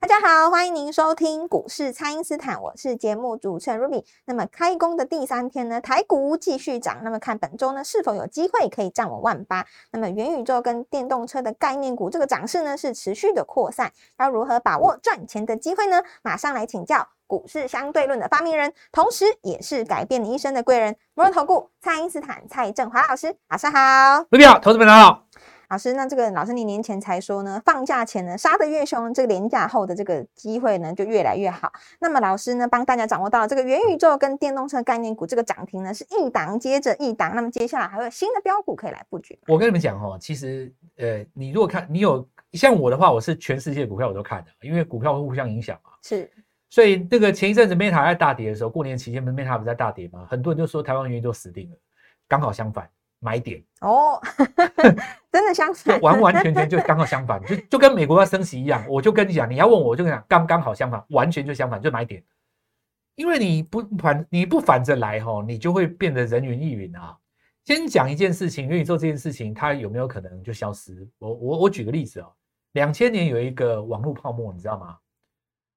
大家好，欢迎您收听股市蔡因斯坦，我是节目主持人 Ruby。那么开工的第三天呢，台股继续涨。那么看本周呢，是否有机会可以站稳万八？那么元宇宙跟电动车的概念股，这个涨势呢是持续的扩散，要如何把握赚钱的机会呢？马上来请教股市相对论的发明人，同时也是改变你一生的贵人——摩尔投顾蔡因斯坦蔡振华老师。早上好，Ruby 好，投资们大家好。老师，那这个老师，你年前才说呢，放假前呢杀得越凶，这个廉假后的这个机会呢就越来越好。那么老师呢帮大家掌握到了这个元宇宙跟电动车概念股这个涨停呢是一档接着一档，那么接下来还会有新的标股可以来布局。我跟你们讲哦，其实呃，你如果看你有像我的话，我是全世界股票我都看的，因为股票会互相影响嘛。是，所以那个前一阵子 Meta 在大跌的时候，过年期间 Meta 不在大跌嘛，很多人就说台湾元宇宙死定了，刚好相反。买点哦，真的相反，完完全全就刚好相反，就就跟美国要升息一样。我就跟你讲，你要问我，我就跟你讲，刚刚好相反，完全就相反，就买点。因为你不反，你不反着来哈，你就会变得人云亦云啊。先讲一件事情，元宇宙这件事情，它有没有可能就消失？我我我举个例子哦，两千年有一个网络泡沫，你知道吗？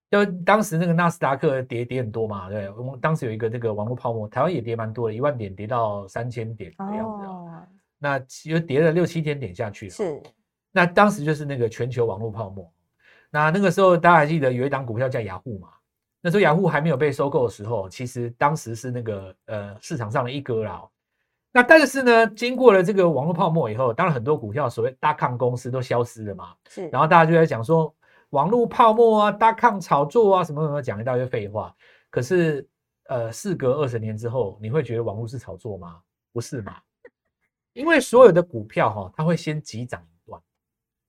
就当时那个纳斯达克跌跌很多嘛，对，我们当时有一个那个网络泡沫，台湾也跌蛮多的，一万点跌到三千点的样子哦。那其实跌了六七千点下去了是。那当时就是那个全球网络泡沫。那那个时候大家还记得有一档股票叫雅虎嘛？那时候雅虎还没有被收购的时候，其实当时是那个呃市场上的一哥啦。那但是呢，经过了这个网络泡沫以后，当然很多股票所谓大抗公司都消失了嘛。是。然后大家就在讲说。网络泡沫啊，大抗炒作啊，什么什么讲一大堆废话。可是，呃，事隔二十年之后，你会觉得网络是炒作吗？不是嘛？因为所有的股票哈，它会先急涨一段，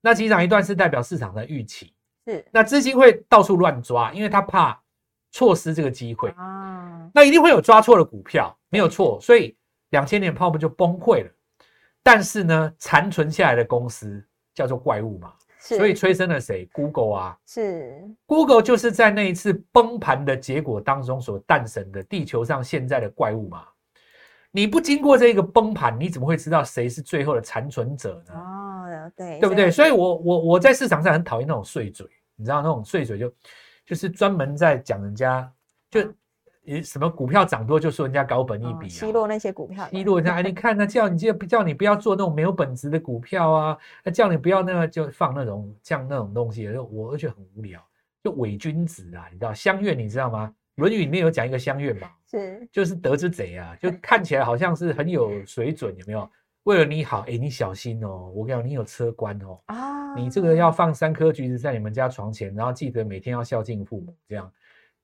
那急涨一段是代表市场的预期，是。那资金会到处乱抓，因为他怕错失这个机会啊。那一定会有抓错的股票，没有错。所以两千年泡沫就崩溃了。但是呢，残存下来的公司叫做怪物嘛。所以催生了谁？Google 啊，是 Google 就是在那一次崩盘的结果当中所诞生的地球上现在的怪物嘛。你不经过这个崩盘，你怎么会知道谁是最后的残存者呢？哦，对，对不对？所以我我我在市场上很讨厌那种碎嘴，你知道那种碎嘴就就是专门在讲人家就。你什么股票涨多就说人家高本一比，奚落那些股票，奚落人家。哎，你看那叫你叫叫你不要做那种没有本质的股票啊，那叫你不要那个就放那种像那种东西，我而且很无聊，就伪君子啊，你知道相怨你知道吗？《论语》里面有讲一个乡愿嘛，是就是得之贼啊，就看起来好像是很有水准，有没有？为了你好，哎，你小心哦，我跟你讲，你有车关哦，啊，你这个要放三颗橘子在你们家床前，然后记得每天要孝敬父母，这样。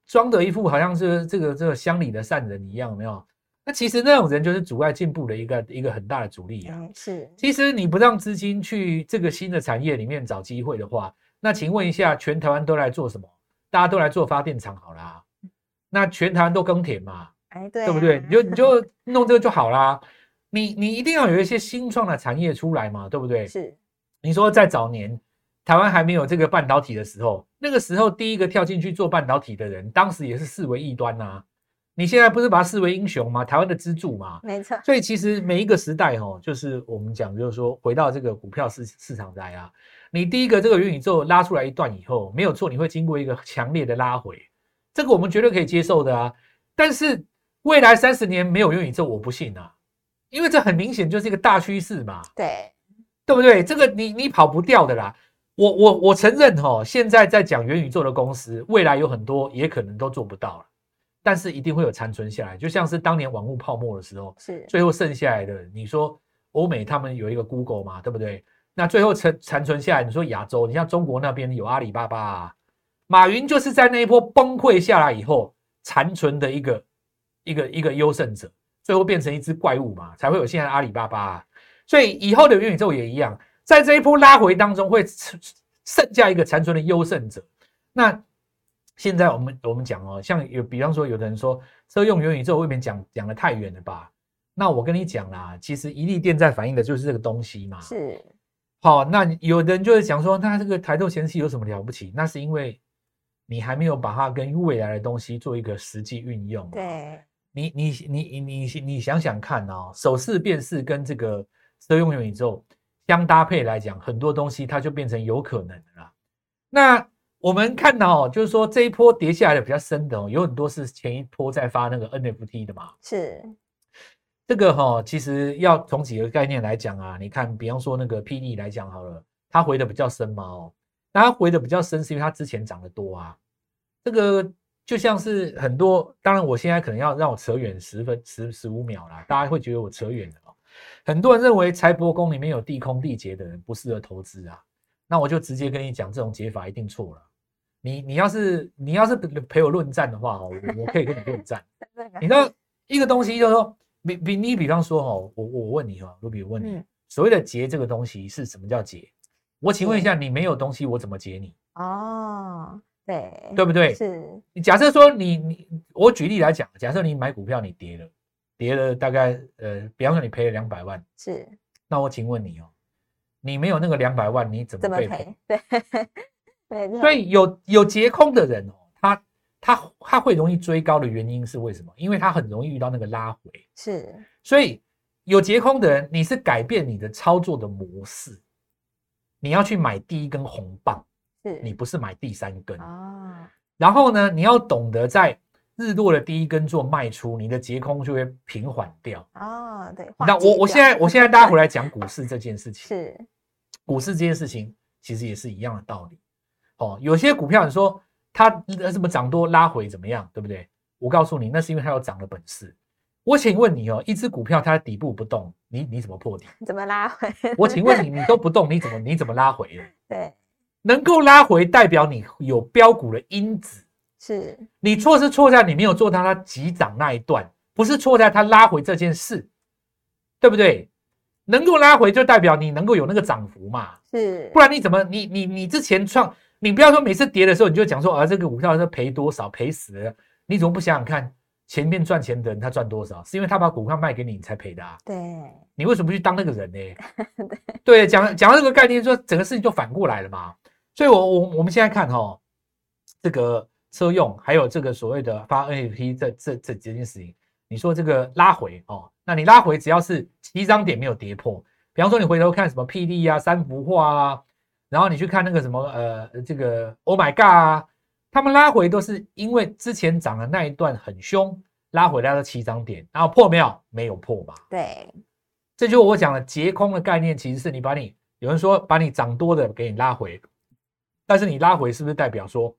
装的一副好像是这个这个乡里的善人一样，没有？那其实那种人就是阻碍进步的一个一个很大的阻力啊。是，其实你不让资金去这个新的产业里面找机会的话，那请问一下，全台湾都来做什么？大家都来做发电厂好啦。那全台湾都耕田嘛？哎，对，对不对？你就你就 弄这个就好啦。你你一定要有一些新创的产业出来嘛，对不对？是。你说在早年。台湾还没有这个半导体的时候，那个时候第一个跳进去做半导体的人，当时也是视为异端呐。你现在不是把它视为英雄吗？台湾的支柱嘛。没错。所以其实每一个时代哦，就是我们讲，就是说回到这个股票市市场来啊，你第一个这个元宇宙拉出来一段以后，没有错，你会经过一个强烈的拉回，这个我们绝对可以接受的啊。但是未来三十年没有元宇宙，我不信啊，因为这很明显就是一个大趋势嘛。对，对不对？这个你你跑不掉的啦。我我我承认哈，现在在讲元宇宙的公司，未来有很多也可能都做不到了，但是一定会有残存下来，就像是当年网络泡沫的时候，是最后剩下来的。你说欧美他们有一个 Google 嘛，对不对？那最后残残存下来，你说亚洲，你像中国那边有阿里巴巴，马云就是在那一波崩溃下来以后残存的一个一个一个优胜者，最后变成一只怪物嘛，才会有现在阿里巴巴。所以以后的元宇宙也一样。在这一波拉回当中，会剩下一个残存的优胜者。那现在我们我们讲哦，像有比方说有的人说车用元宇宙未免讲讲的太远了吧？那我跟你讲啦，其实一利电在反映的就是这个东西嘛。是，好，那有的人就是想说，那这个台豆显示器有什么了不起？那是因为你还没有把它跟未来的东西做一个实际运用。对，你你你你你你想想看哦，手势辨识跟这个车用元宇宙相搭配来讲，很多东西它就变成有可能的啦。那我们看到哦，就是说这一波跌下来的比较深的哦，有很多是前一波在发那个 NFT 的嘛。是，这个哈，其实要从几个概念来讲啊，你看，比方说那个 PD 来讲好了，它回的比较深嘛哦，那它回的比较深是因为它之前涨得多啊。这个就像是很多，当然我现在可能要让我扯远十分十十五秒啦，大家会觉得我扯远了哦。很多人认为财帛宫里面有地空地劫的人不适合投资啊，那我就直接跟你讲，这种解法一定错了。你你要是你要是陪我论战的话哦，我我可以跟你论战。你知道一个东西就是说。比比你比方说哦，我我问你哦，卢比问你，所谓的劫这个东西是什么叫劫？我请问一下，你没有东西，我怎么劫你？哦，对，对不对？是。你假设说你你我举例来讲，假设你买股票你跌了，跌了大概呃，比方说你赔了两百万，是。那我请问你哦，你没有那个两百万，你怎么赔？对 对。所以有有劫空的人哦，他。他他会容易追高的原因是为什么？因为他很容易遇到那个拉回，是。所以有结空的人，你是改变你的操作的模式，你要去买第一根红棒，是你不是买第三根啊。然后呢，你要懂得在日落的第一根做卖出，你的结空就会平缓掉啊。对。那我我现在我现在大家回来讲股市这件事情，是股市这件事情其实也是一样的道理。哦，有些股票你说。它什么涨多拉回怎么样，对不对？我告诉你，那是因为它有涨的本事。我请问你哦，一只股票它的底部不动，你你怎么破底？怎么拉回？我请问你，你都不动，你怎么你怎么拉回？对，能够拉回代表你有标股的因子。是，你错是错在你没有做到它急涨那一段，不是错在它拉回这件事，对不对？能够拉回就代表你能够有那个涨幅嘛。是，不然你怎么你你你之前创？你不要说每次跌的时候你就讲说啊这个股票是赔多少赔死了，你怎么不想想看前面赚钱的人他赚多少？是因为他把股票卖给你，你才赔的啊？对，你为什么不去当那个人呢？对，讲讲到这个概念，说整个事情就反过来了嘛。所以，我我我们现在看哈，这个车用还有这个所谓的发 NFT 这这这几件事情，你说这个拉回哦，那你拉回只要是七张点没有跌破，比方说你回头看什么 PD 啊、三幅画啊。然后你去看那个什么呃，这个 Oh my God 啊，他们拉回都是因为之前涨的那一段很凶，拉回来了七涨点，然后破没有？没有破吧？对，这就我讲的截空的概念，其实是你把你有人说把你涨多的给你拉回，但是你拉回是不是代表说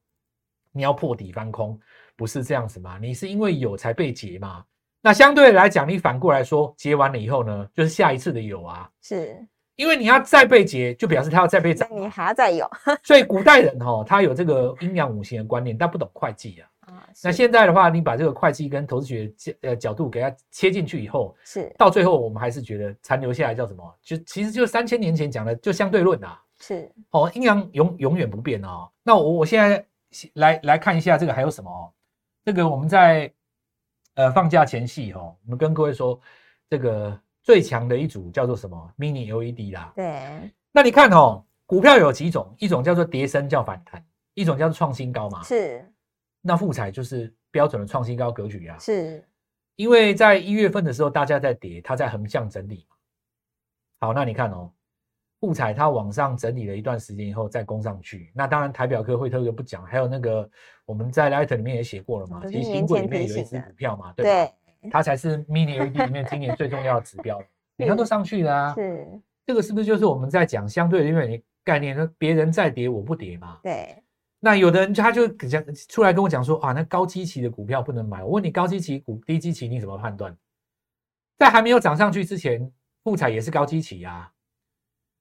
你要破底翻空？不是这样子嘛？你是因为有才被截嘛？那相对来讲，你反过来说截完了以后呢，就是下一次的有啊，是。因为你要再被劫，就表示它要再被涨。你还要再有，所以古代人哈，他有这个阴阳五行的观念，但不懂会计啊。啊，那现在的话，你把这个会计跟投资学角呃角度给它切进去以后，是到最后我们还是觉得残留下来叫什么？就其实就三千年前讲的就相对论啊。是哦，阴阳永永远不变哦。那我我现在来来看一下这个还有什么哦？这个我们在呃放假前夕哈，我们跟各位说这个。最强的一组叫做什么？mini LED 啦。对。那你看哦，股票有几种？一种叫做跌升叫反弹，一种叫做创新高嘛。是。那富彩就是标准的创新高格局啊。是。因为在一月份的时候，大家在跌，它在横向整理嘛。好，那你看哦，富彩它往上整理了一段时间以后再攻上去。那当然台表科会特别不讲，还有那个我们在 Light 里面也写过了嘛，其实新股里面有一只股票嘛，对吧？它才是 mini LED 里面今年最重要的指标。你看都上去了啊，是这个是不是就是我们在讲相对的因为概念？说别人在跌，我不跌嘛。对。那有的人他就讲出来跟我讲说啊，那高基期的股票不能买。我问你，高基期股、低基期你怎么判断？在还没有涨上去之前，富彩也是高基期啊，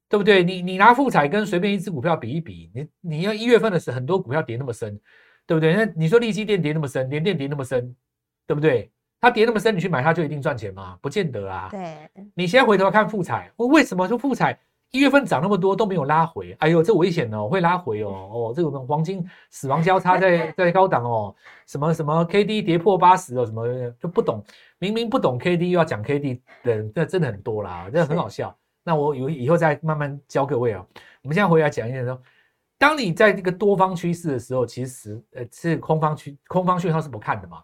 对不对？你你拿富彩跟随便一只股票比一比，你你要一月份的时候很多股票跌那么深，对不对？那你说利基电跌那么深，连电跌那么深，对不对？它跌那么深，你去买它就一定赚钱吗？不见得啊。对，你先回头看富彩，为什么说富彩一月份涨那么多都没有拉回，哎呦，这危险哦，会拉回哦，哦，这个黄金死亡交叉在 在高档哦，什么什么 K D 跌破八十哦，什么就不懂，明明不懂 K D 又要讲 K D 的人，这真的很多啦，这很好笑。那我以以后再慢慢教各位啊。我们现在回来讲一点说，当你在这个多方趋势的时候，其实呃是空方趋空方讯号是不看的嘛，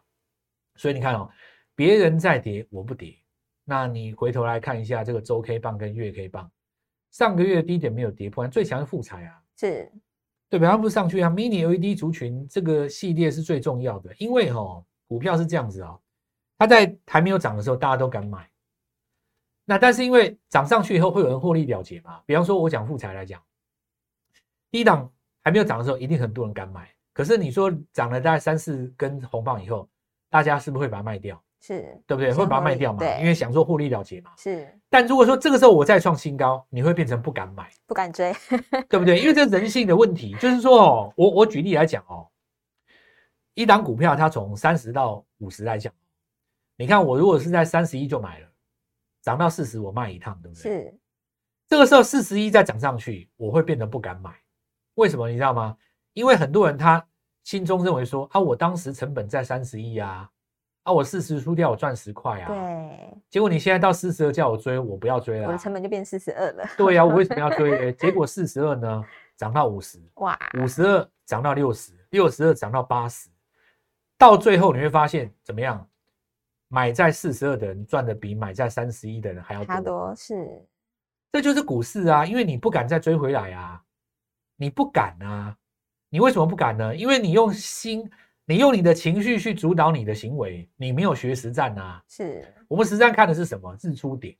所以你看哦，别人在跌我不跌，那你回头来看一下这个周 K 棒跟月 K 棒。上个月低点没有跌破，最强是富彩啊，是，对吧？它不是上去啊？Mini LED 族群这个系列是最重要的，因为哦股票是这样子啊，它在还没有涨的时候大家都敢买，那但是因为涨上去以后会有人获利了结嘛？比方说我讲富彩来讲，低档还没有涨的时候，一定很多人敢买，可是你说涨了大概三四根红棒以后，大家是不是会把它卖掉？是对不对？会把它卖掉嘛？对，因为想做获利了结嘛。是。但如果说这个时候我再创新高，你会变成不敢买，不敢追，对不对？因为这人性的问题，就是说哦，我我举例来讲哦，一档股票它从三十到五十来讲，你看我如果是在三十一就买了，涨到四十我卖一趟，对不对？是。这个时候四十一再涨上去，我会变得不敢买。为什么？你知道吗？因为很多人他心中认为说啊，我当时成本在三十一啊。啊，我四十输掉，我赚十块啊。对。结果你现在到四十二叫我追，我不要追了。我的成本就变四十二了。对呀，我为什么要追？结果四十二呢，涨到五十。哇。五十二涨到六十，六十二涨到八十，到最后你会发现怎么样？买在四十二的人赚的比买在三十一的人还要多。多是。这就是股市啊，因为你不敢再追回来啊，你不敢啊，你为什么不敢呢？因为你用心。你用你的情绪去主导你的行为，你没有学实战啊。是我们实战看的是什么？日出点。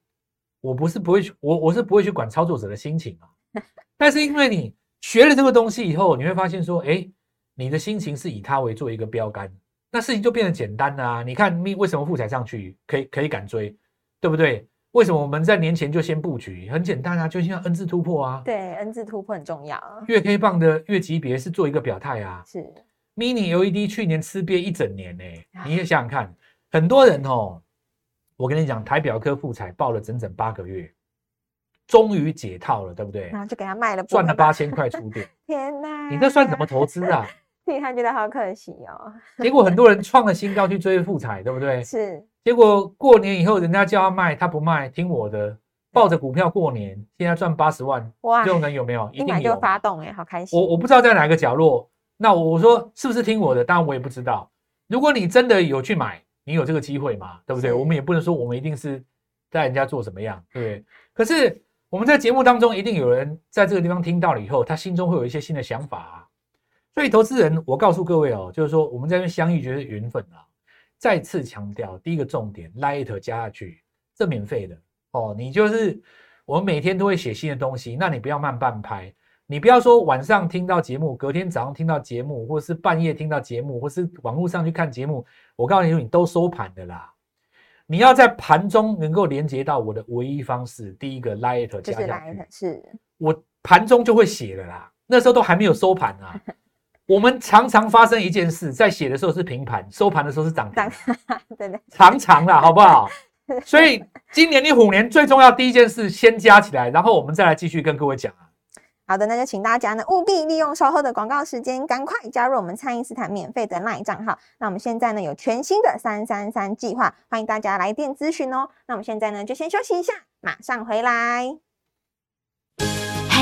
我不是不会去，我我是不会去管操作者的心情啊。但是因为你学了这个东西以后，你会发现说，哎，你的心情是以它为做一个标杆，那事情就变得简单了啊。你看，你为什么富彩上去可以可以敢追，对不对？为什么我们在年前就先布局？很简单啊，就像 N 字突破啊。对，N 字突破很重要。月 K 棒的月级别是做一个表态啊。是。mini LED 去年吃瘪一整年呢，你也想想看，很多人哦，我跟你讲，台表科富彩报了整整八个月，终于解套了，对不对？然后就给他卖了，赚了八千块出店。天哪，你这算什么投资啊？替他觉得好可惜哦。结果很多人创了新高去追富彩，对不对？是。结果过年以后，人家叫他卖，他不卖，听我的，抱着股票过年，现在赚八十万，哇，这种人有没有？一定就发动哎，好开心。我我不知道在哪个角落。那我说是不是听我的？当然我也不知道。如果你真的有去买，你有这个机会嘛？对不对？我们也不能说我们一定是带人家做什么样，对不对？可是我们在节目当中，一定有人在这个地方听到了以后，他心中会有一些新的想法啊。所以投资人，我告诉各位哦，就是说我们在这相遇，觉得缘分啊。再次强调，第一个重点，Light 加下去，这免费的哦。你就是我们每天都会写新的东西，那你不要慢半拍。你不要说晚上听到节目，隔天早上听到节目，或者是半夜听到节目，或是网络上去看节目。我告诉你，你都收盘的啦。你要在盘中能够连接到我的唯一方式，第一个 light 加下去，是我盘中就会写的啦。那时候都还没有收盘啊。我们常常发生一件事，在写的时候是平盘，收盘的时候是涨停，对对，常常啦，好不好？所以今年你虎年最重要第一件事，先加起来，然后我们再来继续跟各位讲啊。好的，那就请大家呢务必利用稍后的广告时间，赶快加入我们蔡因斯坦免费的 LINE 账号。那我们现在呢有全新的三三三计划，欢迎大家来电咨询哦。那我们现在呢就先休息一下，马上回来。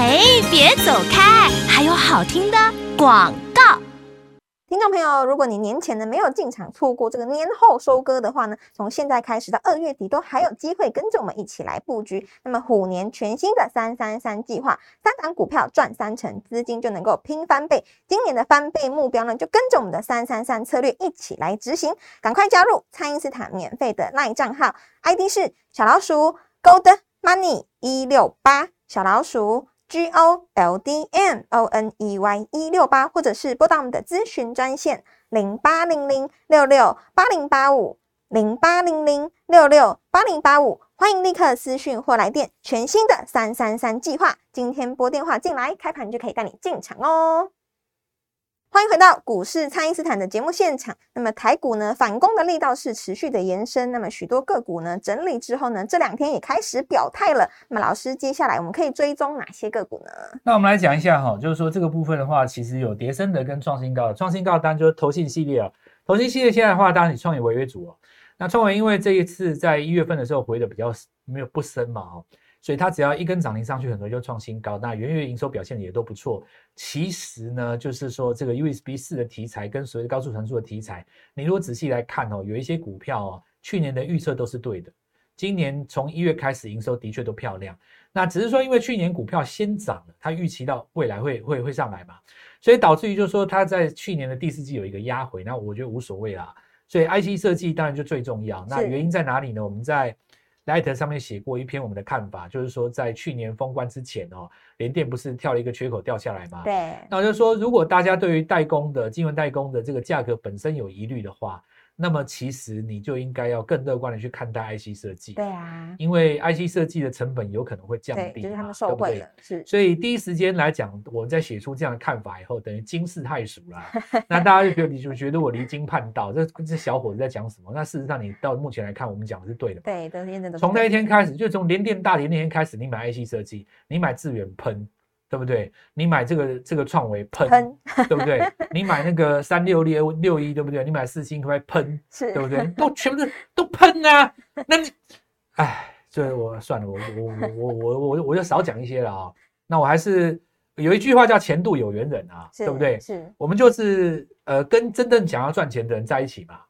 哎，别走开，还有好听的广告。听众朋友，如果你年前呢没有进场，错过这个年后收割的话呢，从现在开始到二月底都还有机会跟着我们一起来布局。那么虎年全新的三三三计划，三档股票赚三成，资金就能够拼翻倍。今年的翻倍目标呢，就跟着我们的三三三策略一起来执行。赶快加入蔡因斯坦免费的 LINE 账号，ID 是小老鼠 Gold Money 一六八小老鼠。G O L D M O N E Y 一六八，或者是拨打我们的咨询专线零八零零六六八零八五零八零零六六八零八五，欢迎立刻私讯或来电。全新的三三三计划，今天拨电话进来，开盘就可以带你进场哦。欢迎回到股市，蔡因斯坦的节目现场。那么台股呢，反攻的力道是持续的延伸。那么许多个股呢，整理之后呢，这两天也开始表态了。那么老师，接下来我们可以追踪哪些个股呢？那我们来讲一下哈，就是说这个部分的话，其实有叠升的跟创新高的。创新高当然就是投信系列啊，投信系列现在的话，当然以创业为主哦。那创维因为这一次在一月份的时候回的比较没有不深嘛哈。所以它只要一根涨停上去，很多就创新高。那元月营收表现也都不错。其实呢，就是说这个 USB 四的题材跟所谓的高速传输的题材，你如果仔细来看哦，有一些股票哦，去年的预测都是对的。今年从一月开始营收的确都漂亮。那只是说因为去年股票先涨了，它预期到未来会会会上来嘛，所以导致于就是说它在去年的第四季有一个压回。那我觉得无所谓啦。所以 IC 设计当然就最重要。那原因在哪里呢？我们在 Light 上面写过一篇我们的看法，就是说在去年封关之前哦，联电不是跳了一个缺口掉下来吗？对。那我就说，如果大家对于代工的晶圆代工的这个价格本身有疑虑的话。那么其实你就应该要更乐观的去看待 IC 设计，对啊，因为 IC 设计的成本有可能会降低，就是他们受惠了，是。所以第一时间来讲，我在写出这样的看法以后，等于惊世骇俗啦。那大家就觉得你就觉得我离经叛道，这这小伙子在讲什么？那事实上你到目前来看，我们讲的是对的。对，都是的。从那一天开始，就从联电大跌那天开始，你买 IC 设计，你买智远喷。对不对？你买这个这个创维喷，对不对？你买那个三六六六一，对不对？你买四星可喷，对不对？都全部是都喷啊！那你，哎，这我算了，我我我我我我我就少讲一些了啊。那我还是有一句话叫前度有缘人啊，对不对？是我们就是呃跟真正想要赚钱的人在一起嘛。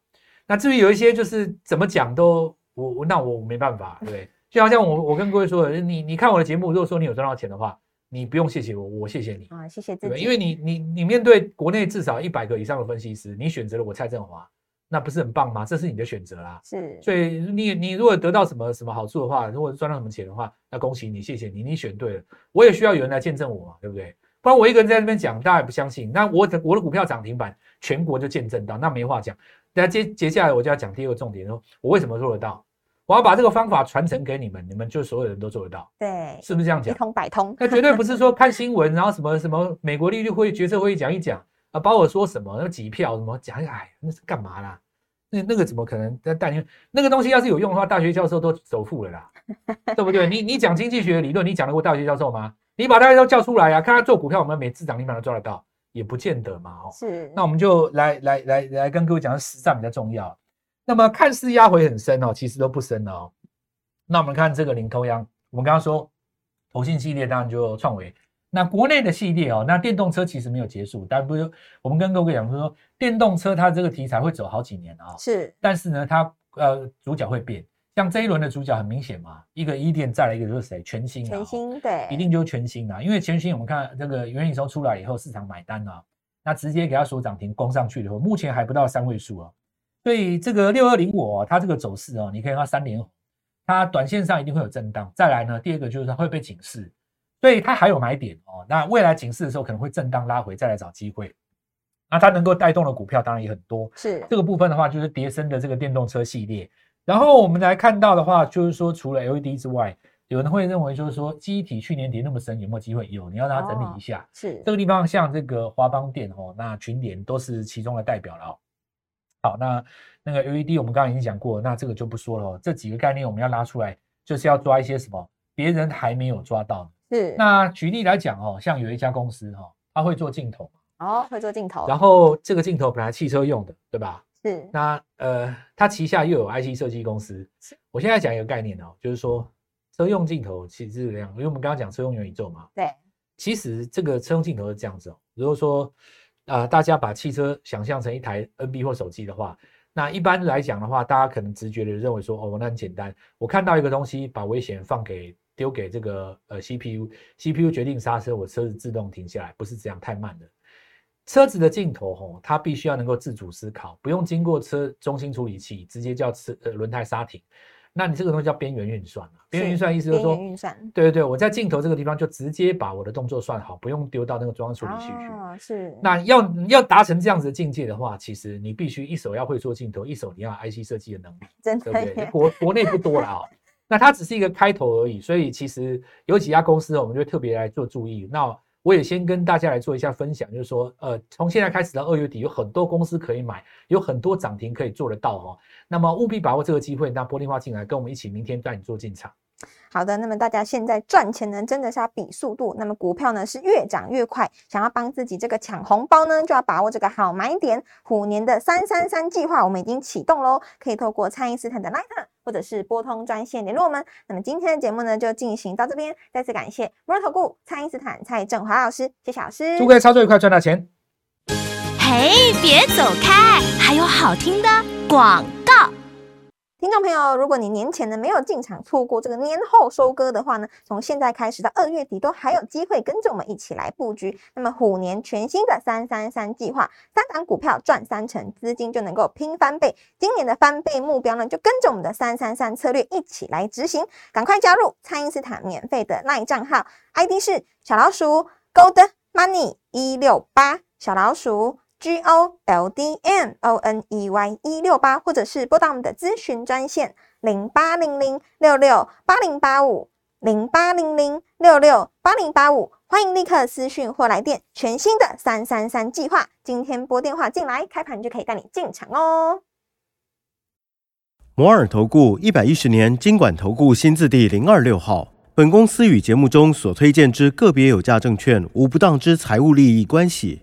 那至于有一些就是怎么讲都我我那我没办法，对。就好像我我跟各位说的，你你看我的节目，如果说你有赚到钱的话。你不用谢谢我，我谢谢你啊，谢谢自己。因为你你你面对国内至少一百个以上的分析师，你选择了我蔡振华，那不是很棒吗？这是你的选择啦。是，所以你你如果得到什么什么好处的话，如果赚到什么钱的话，那恭喜你，谢谢你，你选对了。我也需要有人来见证我嘛，对不对？不然我一个人在那边讲，大家也不相信。那我的我的股票涨停板，全国就见证到，那没话讲。那接接下来我就要讲第二个重点，说我为什么做得到？我要把这个方法传承给你们，你们就所有人都做得到，对，是不是这样讲？一通百通，那绝对不是说看新闻，然后什么什么美国利率会决策会议讲一讲啊，把我说什么那几票什么讲，哎，那是干嘛啦？那那个怎么可能在带你？那个东西要是有用的话，大学教授都首富了啦，对不对？你你讲经济学理论，你讲得过大学教授吗？你把大家都叫出来啊，看他做股票，我们每次涨停板都抓得到，也不见得嘛。哦，是。那我们就来来来来跟各位讲，实战比较重要。那么看似压回很深哦，其实都不深哦。那我们看这个领头羊，我们刚刚说投信系列当然就创维。那国内的系列哦，那电动车其实没有结束，但不是我们跟各位讲说，电动车它这个题材会走好几年啊。是，但是呢，它呃主角会变，像这一轮的主角很明显嘛，一个一电再来一个就是谁？全新。全新对，一定就是全新啊，因为全新我们看这个元宇宙出来以后，市场买单啊，那直接给它锁涨停攻上去的话，目前还不到三位数啊。所以这个六二零五它这个走势哦，你可以看三连红。它短线上一定会有震荡，再来呢，第二个就是它会被警示，所以它还有买点哦。那未来警示的时候可能会震荡拉回，再来找机会。那它能够带动的股票当然也很多，是这个部分的话就是叠升的这个电动车系列。然后我们来看到的话，就是说除了 LED 之外，有人会认为就是说机体去年跌那么深，有没有机会？有，你要让它整理一下。是这个地方像这个华邦电哦，那群联都是其中的代表了哦。好，那那个 LED 我们刚刚已经讲过，那这个就不说了。这几个概念我们要拉出来，就是要抓一些什么别人还没有抓到的。是。那举例来讲哦，像有一家公司哈，它会做镜头。哦，会做镜头。然后这个镜头本来汽车用的，对吧？是。那呃，它旗下又有 IC 设计公司。我现在讲一个概念哦，就是说车用镜头其实是这样，因为我们刚刚讲车用元宇宙嘛。对。其实这个车用镜头是这样子哦，如果说。啊，大家把汽车想象成一台 NB 或手机的话，那一般来讲的话，大家可能直觉的认为说，哦，那很简单，我看到一个东西，把危险放给丢给这个呃 CPU，CPU 决定刹车，我车子自动停下来，不是这样，太慢了。车子的镜头吼，它必须要能够自主思考，不用经过车中心处理器，直接叫车呃轮胎刹停。那你这个东西叫边缘运算啊，边缘运算意思就是说，对对对，我在镜头这个地方就直接把我的动作算好，不用丢到那个中央处理器去。啊，是。那要要达成这样子的境界的话，其实你必须一手要会做镜头，一手你要 IC 设计的能力，真的对不对？国国内不多了啊，那它只是一个开头而已，所以其实有几家公司我们就特别来做注意。那我也先跟大家来做一下分享，就是说，呃，从现在开始到二月底，有很多公司可以买，有很多涨停可以做得到哦。那么务必把握这个机会，那玻璃化进来，跟我们一起明天带你做进场。好的，那么大家现在赚钱呢，真的是要比速度。那么股票呢是越涨越快，想要帮自己这个抢红包呢，就要把握这个好买点。虎年的三三三计划我们已经启动喽，可以透过蔡因斯坦的 Line 或者是拨通专线联络我们。那么今天的节目呢就进行到这边，再次感谢摩尔投顾蔡因斯坦蔡振华老师，谢谢老师。祝各位操作愉快，赚到钱！嘿，别走开，还有好听的广告。听众朋友，如果你年前呢没有进场，错过这个年后收割的话呢，从现在开始到二月底都还有机会跟着我们一起来布局。那么虎年全新的三三三计划，三档股票赚三成，资金就能够拼翻倍。今年的翻倍目标呢，就跟着我们的三三三策略一起来执行。赶快加入蔡因斯坦免费的赖账号，ID 是小老鼠 Gold Money 一六八小老鼠。G O L D M O N E Y 一六八，或者是拨打我们的咨询专线零八零零六六八零八五零八零零六六八零八五，欢迎立刻私讯或来电。全新的三三三计划，今天拨电话进来，开盘就可以带你进场哦。摩尔投顾一百一十年经管投顾新字第零二六号，本公司与节目中所推荐之个别有价证券无不当之财务利益关系。